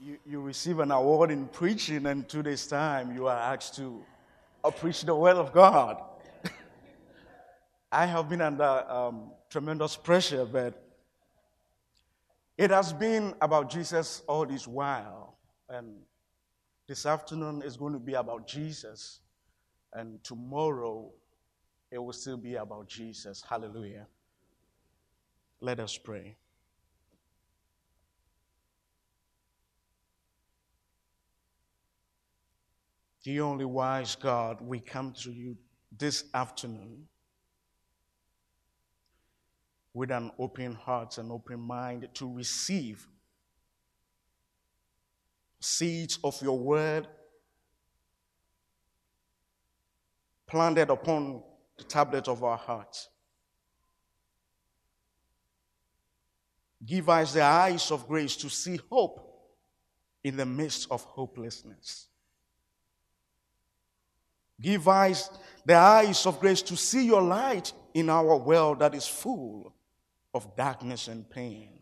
you, you receive an award in preaching, and two days' time you are asked to uh, preach the word of God. I have been under um, tremendous pressure, but it has been about Jesus all this while. And this afternoon is going to be about Jesus. And tomorrow it will still be about Jesus. Hallelujah. Let us pray. The only wise God, we come to you this afternoon with an open heart and open mind to receive seeds of your word planted upon the tablet of our hearts. Give us the eyes of grace to see hope in the midst of hopelessness. Give us the eyes of grace to see your light in our world that is full of darkness and pain.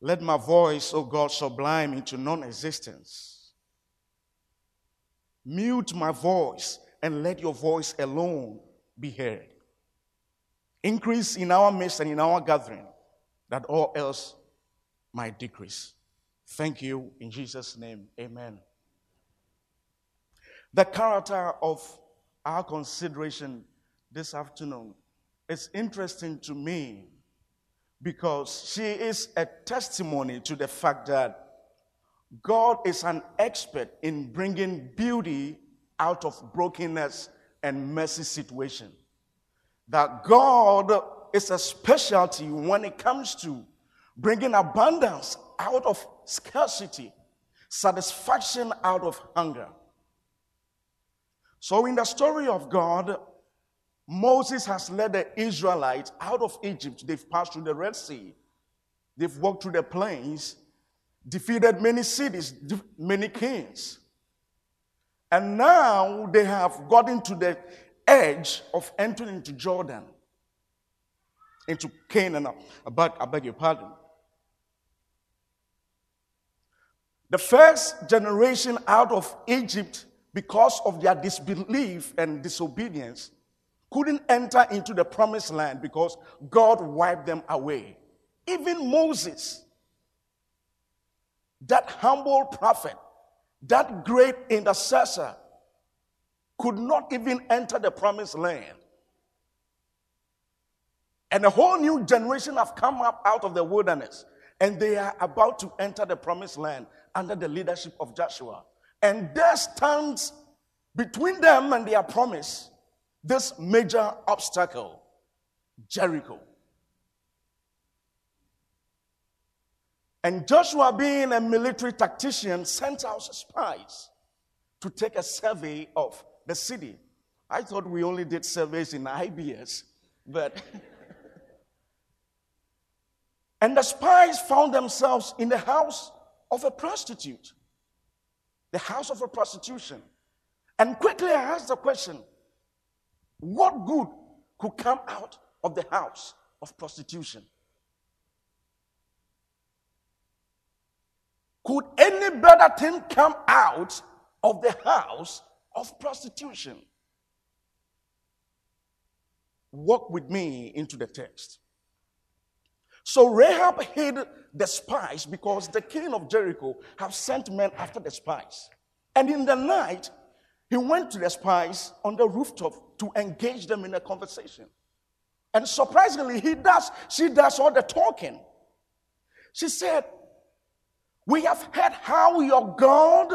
Let my voice, O God, sublime into non existence. Mute my voice and let your voice alone be heard. Increase in our midst and in our gathering, that all else might decrease. Thank you in Jesus' name. Amen. The character of our consideration this afternoon is interesting to me because she is a testimony to the fact that God is an expert in bringing beauty out of brokenness and messy situation. That God is a specialty when it comes to bringing abundance out of scarcity, satisfaction out of hunger. So, in the story of God, Moses has led the Israelites out of Egypt. They've passed through the Red Sea, they've walked through the plains, defeated many cities, many kings. And now they have gotten to the edge of entering into Jordan, into Canaan. But I beg your pardon. The first generation out of Egypt because of their disbelief and disobedience, couldn't enter into the promised land because God wiped them away. Even Moses, that humble prophet, that great intercessor, could not even enter the promised land. And a whole new generation have come up out of the wilderness, and they are about to enter the promised land under the leadership of Joshua. And there stands between them and their promise this major obstacle Jericho. And Joshua, being a military tactician, sent out spies to take a survey of the city. I thought we only did surveys in IBS, but. and the spies found themselves in the house of a prostitute the house of a prostitution. And quickly I asked the question what good could come out of the house of prostitution? Could any better thing come out of the house of prostitution? Walk with me into the text. So Rahab hid the spies because the king of Jericho have sent men after the spies. And in the night, he went to the spies on the rooftop to engage them in a conversation. And surprisingly, he does, she does all the talking. She said, We have heard how your God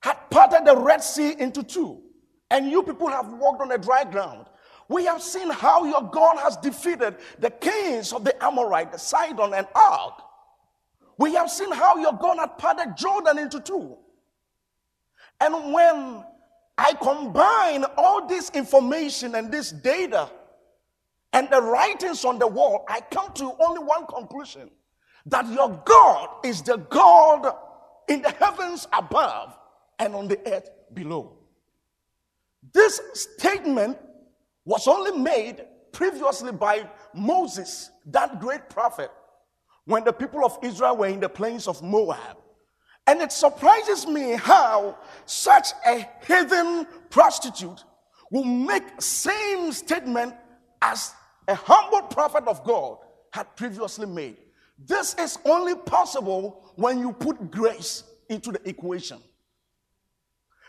had parted the Red Sea into two, and you people have walked on the dry ground. We have seen how your God has defeated the kings of the Amorite, the Sihon and Og. We have seen how your God had parted Jordan into two. And when I combine all this information and this data and the writings on the wall, I come to only one conclusion that your God is the God in the heavens above and on the earth below. This statement was only made previously by Moses, that great prophet, when the people of Israel were in the plains of Moab. And it surprises me how such a heathen prostitute will make same statement as a humble prophet of God had previously made. This is only possible when you put grace into the equation.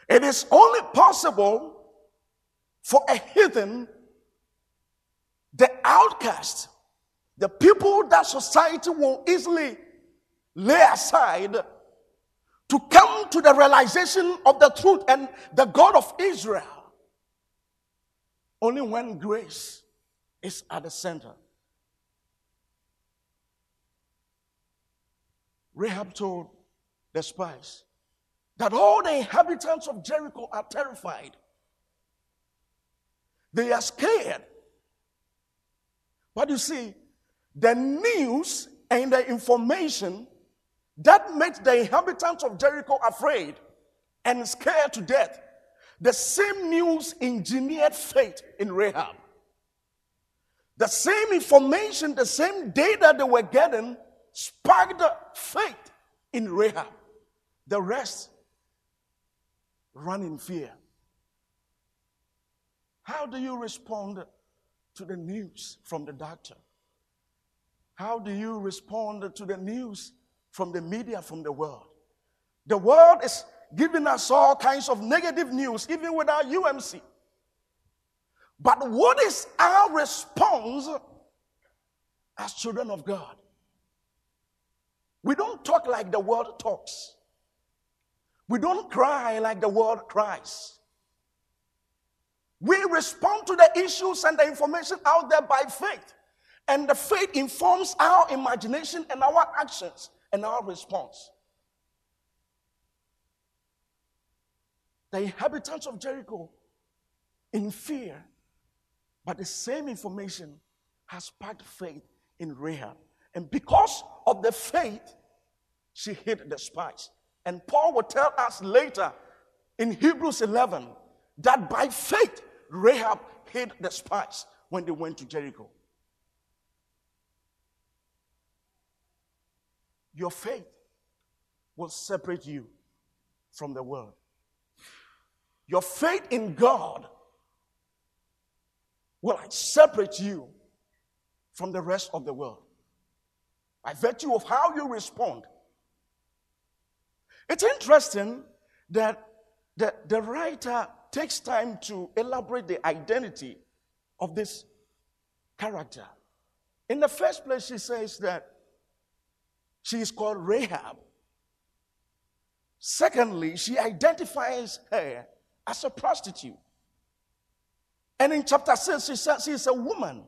It is only possible for a heathen, the outcast, the people that society will easily lay aside to come to the realization of the truth and the God of Israel. Only when grace is at the center. Rahab told the spies that all the inhabitants of Jericho are terrified. They are scared. But you see, the news and the information that made the inhabitants of Jericho afraid and scared to death, the same news engineered faith in Rahab. The same information, the same data they were getting sparked faith in Rahab. The rest ran in fear. How do you respond to the news from the doctor? How do you respond to the news from the media, from the world? The world is giving us all kinds of negative news, even without UMC. But what is our response as children of God? We don't talk like the world talks. We don't cry like the world cries. We respond to the issues and the information out there by faith. And the faith informs our imagination and our actions and our response. The inhabitants of Jericho, in fear, but the same information has sparked faith in Rahab. And because of the faith, she hid the spies. And Paul will tell us later in Hebrews 11 that by faith, Rahab hid the spies when they went to Jericho. Your faith will separate you from the world. Your faith in God will separate you from the rest of the world by virtue of how you respond. It's interesting that the, the writer takes time to elaborate the identity of this character. In the first place, she says that she is called Rahab. Secondly, she identifies her as a prostitute. And in chapter 6, she says she's a woman.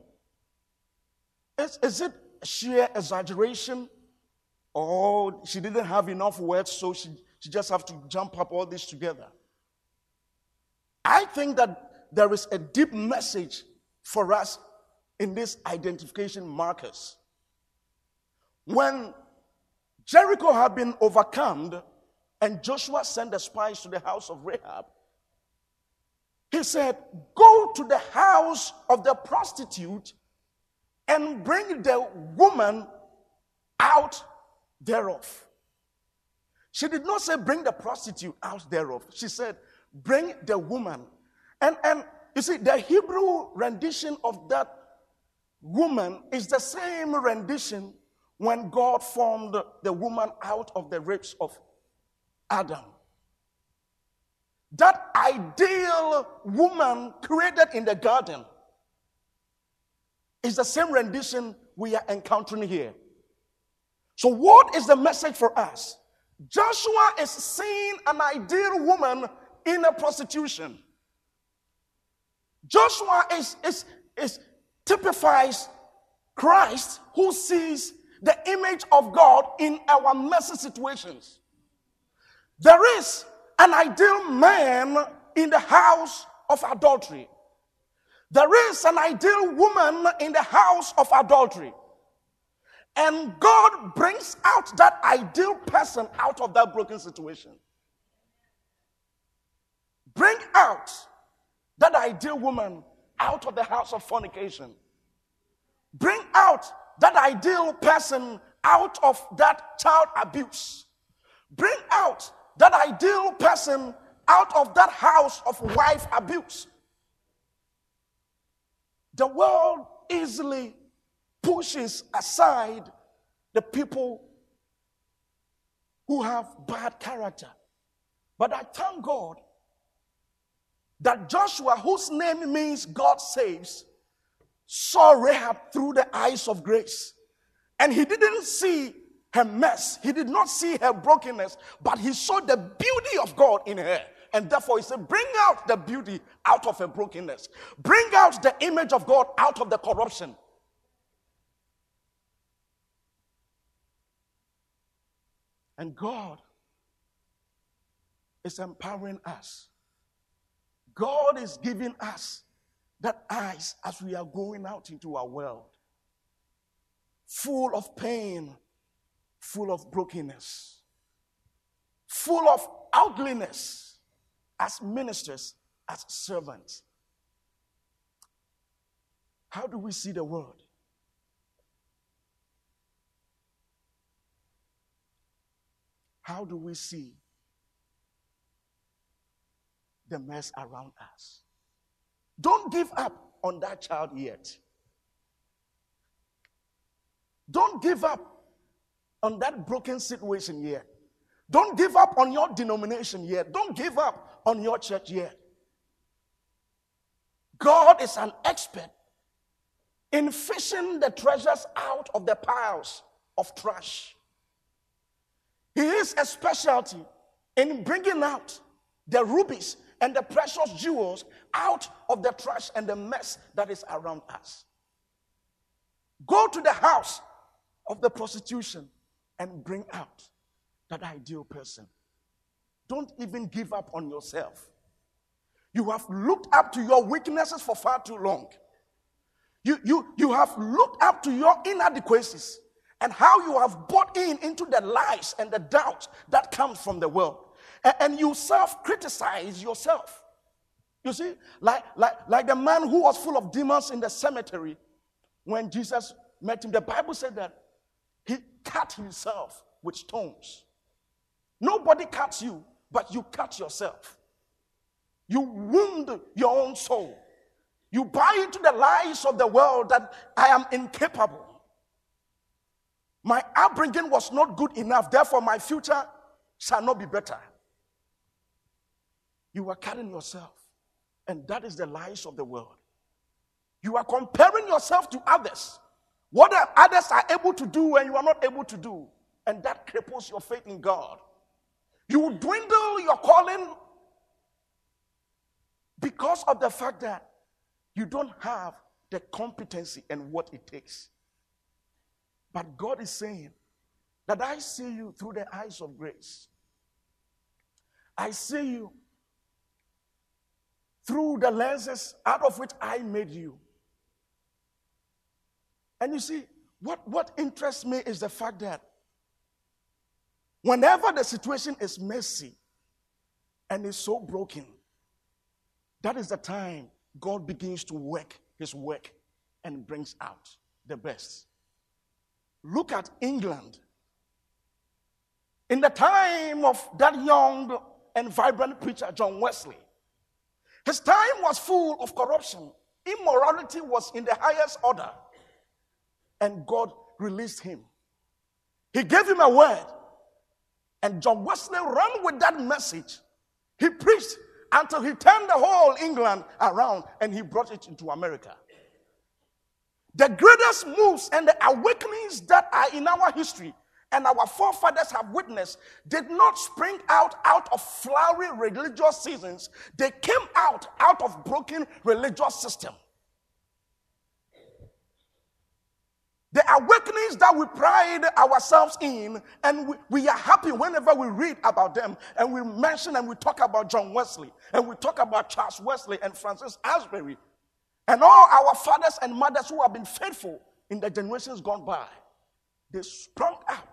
Is, is it sheer exaggeration? Or she didn't have enough words, so she, she just have to jump up all this together? I think that there is a deep message for us in these identification markers. When Jericho had been overcome and Joshua sent the spies to the house of Rahab, he said, Go to the house of the prostitute and bring the woman out thereof. She did not say, Bring the prostitute out thereof. She said, Bring the woman. And, and you see, the Hebrew rendition of that woman is the same rendition when God formed the woman out of the ribs of Adam. That ideal woman created in the garden is the same rendition we are encountering here. So, what is the message for us? Joshua is seeing an ideal woman in a prostitution. Joshua is, is, is typifies Christ who sees the image of God in our messy situations. There is an ideal man in the house of adultery. There is an ideal woman in the house of adultery. And God brings out that ideal person out of that broken situation. Bring out that ideal woman out of the house of fornication. Bring out that ideal person out of that child abuse. Bring out that ideal person out of that house of wife abuse. The world easily pushes aside the people who have bad character. But I thank God that Joshua, whose name means God saves, saw Rahab through the eyes of grace. And he didn't see her mess, he did not see her brokenness, but he saw the beauty of God in her. And therefore, he said, Bring out the beauty out of her brokenness, bring out the image of God out of the corruption. And God is empowering us. God is giving us that eyes as we are going out into our world, full of pain, full of brokenness, full of ugliness as ministers, as servants. How do we see the world? How do we see the mess around us? Don't give up on that child yet. Don't give up on that broken situation yet. Don't give up on your denomination yet. Don't give up on your church yet. God is an expert in fishing the treasures out of the piles of trash. He is a specialty in bringing out the rubies and the precious jewels out of the trash and the mess that is around us. Go to the house of the prostitution and bring out that ideal person. Don't even give up on yourself. You have looked up to your weaknesses for far too long. You, you, you have looked up to your inadequacies and how you have bought in into the lies and the doubts that comes from the world. And, you self criticize yourself. You see, like, like, like the man who was full of demons in the cemetery when Jesus met him, the Bible said that he cut himself with stones. Nobody cuts you, but you cut yourself. You wound your own soul. You buy into the lies of the world that I am incapable. My upbringing was not good enough, therefore, my future shall not be better. You are cutting yourself, and that is the lies of the world. You are comparing yourself to others. What others are able to do and you are not able to do, and that cripples your faith in God. You dwindle your calling because of the fact that you don't have the competency and what it takes. But God is saying that I see you through the eyes of grace. I see you through the lenses out of which I made you. And you see, what, what interests me is the fact that whenever the situation is messy and is so broken, that is the time God begins to work his work and brings out the best. Look at England. In the time of that young and vibrant preacher, John Wesley, his time was full of corruption. Immorality was in the highest order. And God released him. He gave him a word. And John Wesley ran with that message. He preached until he turned the whole England around and he brought it into America. The greatest moves and the awakenings that are in our history and our forefathers have witnessed did not spring out out of flowery religious seasons. They came out out of broken religious system. The awakenings that we pride ourselves in, and we, we, are happy whenever we read about them, and we mention and we talk about John Wesley, and we talk about Charles Wesley and Francis Asbury, and all our fathers and mothers who have been faithful in the generations gone by. They sprung out,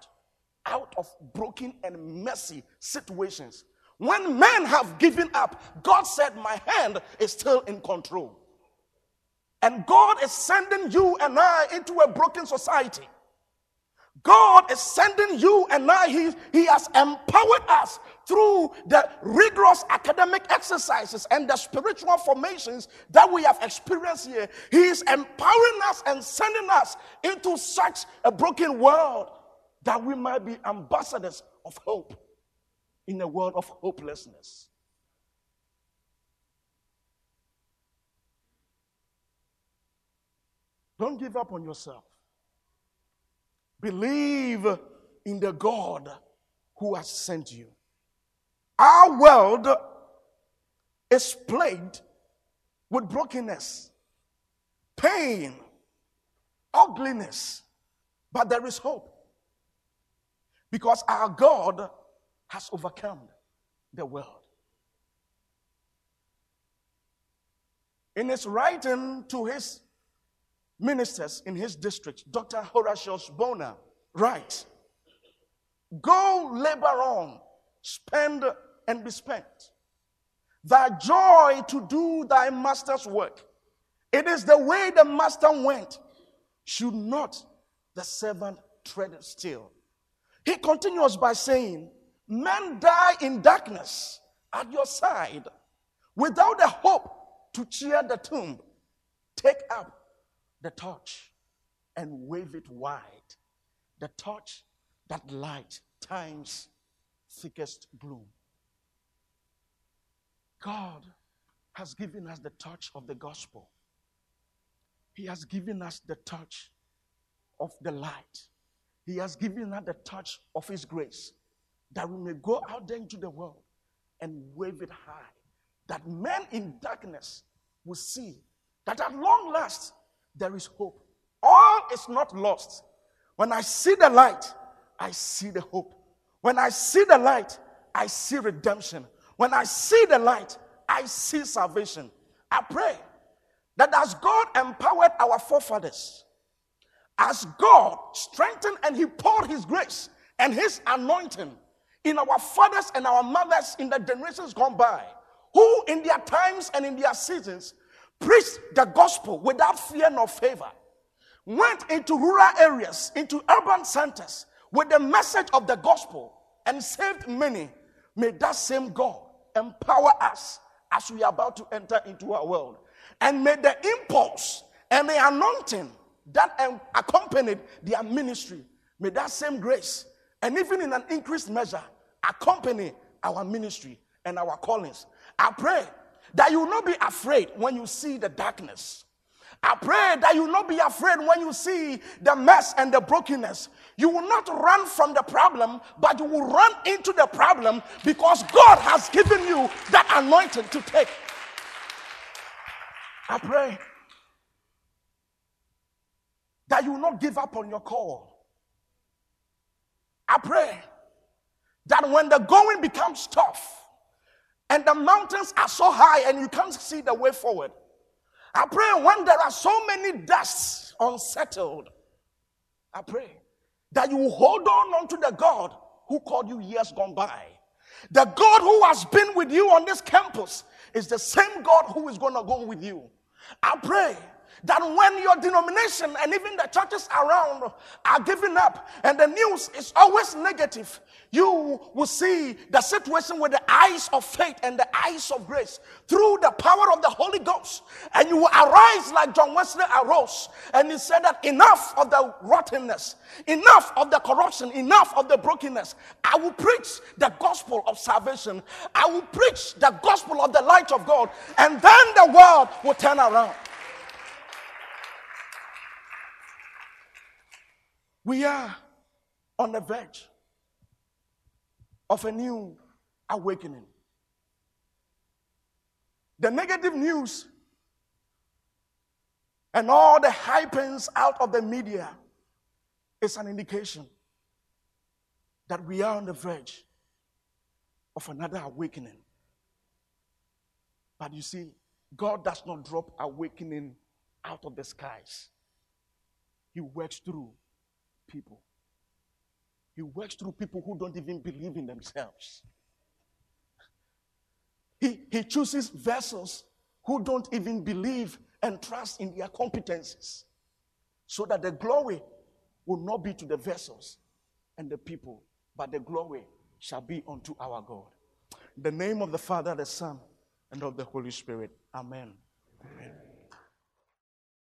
out of broken and messy situations. When men have given up, God said, My hand is still in control. And God is sending you and I into a broken society. God is sending you and I, he, he has empowered us through the rigorous academic exercises and the spiritual formations that we have experienced here. He is empowering us and sending us into such a broken world that we might be ambassadors of hope in a world of hopelessness. Don't give up on yourself. Believe in the God who has sent you. Our world is plagued with brokenness, pain, ugliness, but there is hope because our God has overcome the world. In his writing to his ministers in his district, Dr. Horatius Bonar writes, Go labor on, spend and be spent. Thy joy to do thy master's work. It is the way the master went. Should not the servant tread still? He continues by saying, Men die in darkness at your side without a hope to cheer the tomb. Take up the torch and wave it wide. The torch that light time's thickest gloom. God has given us the touch of the gospel. He has given us the touch of the light. He has given us the touch of His grace that we may go out there into the world and wave it high. That men in darkness will see that at long last there is hope. All is not lost. When I see the light, I see the hope. When I see the light, I see redemption. When I see the light, I see salvation. I pray that as God empowered our forefathers, as God strengthened and He poured His grace and His anointing in our fathers and our mothers in the generations gone by, who in their times and in their seasons preached the gospel without fear nor favor, went into rural areas, into urban centers with the message of the gospel and saved many. May that same God empower us as we are about to enter into our world. And may the impulse and the anointing that um, accompanied their ministry, may that same grace and even in an increased measure accompany our ministry and our callings. I pray that you will not be afraid when you see the darkness. I pray that you will not be afraid when you see the mess and the brokenness. You will not run from the problem, but you will run into the problem because God has given you that anointing to take. I pray that you will not give up on your call. I pray that when the going becomes tough, and the mountains are so high and you can't see the way forward. I pray when there are so many dusts unsettled, I pray that you hold on unto the God who called you years gone by. The God who has been with you on this campus is the same God who is going to go with you. I pray that when your denomination and even the churches around are giving up and the news is always negative, you will see the situation with the eyes of faith and the eyes of grace through the power of the Holy Ghost. And you will arise like John Wesley arose. And he said that enough of the rottenness, enough of the corruption, enough of the brokenness. I will preach the gospel of salvation. I will preach the gospel of the light of God. And then the world will turn around. We are on the verge of a new awakening. The negative news and all the hypings out of the media is an indication that we are on the verge of another awakening. But you see, God does not drop awakening out of the skies, He works through people. He works through people who don't even believe in themselves. He, he chooses vessels who don't even believe and trust in their competencies so that the glory will not be to the vessels and the people, but the glory shall be unto our God. In the name of the Father, the Son, and of the Holy Spirit. Amen. Amen.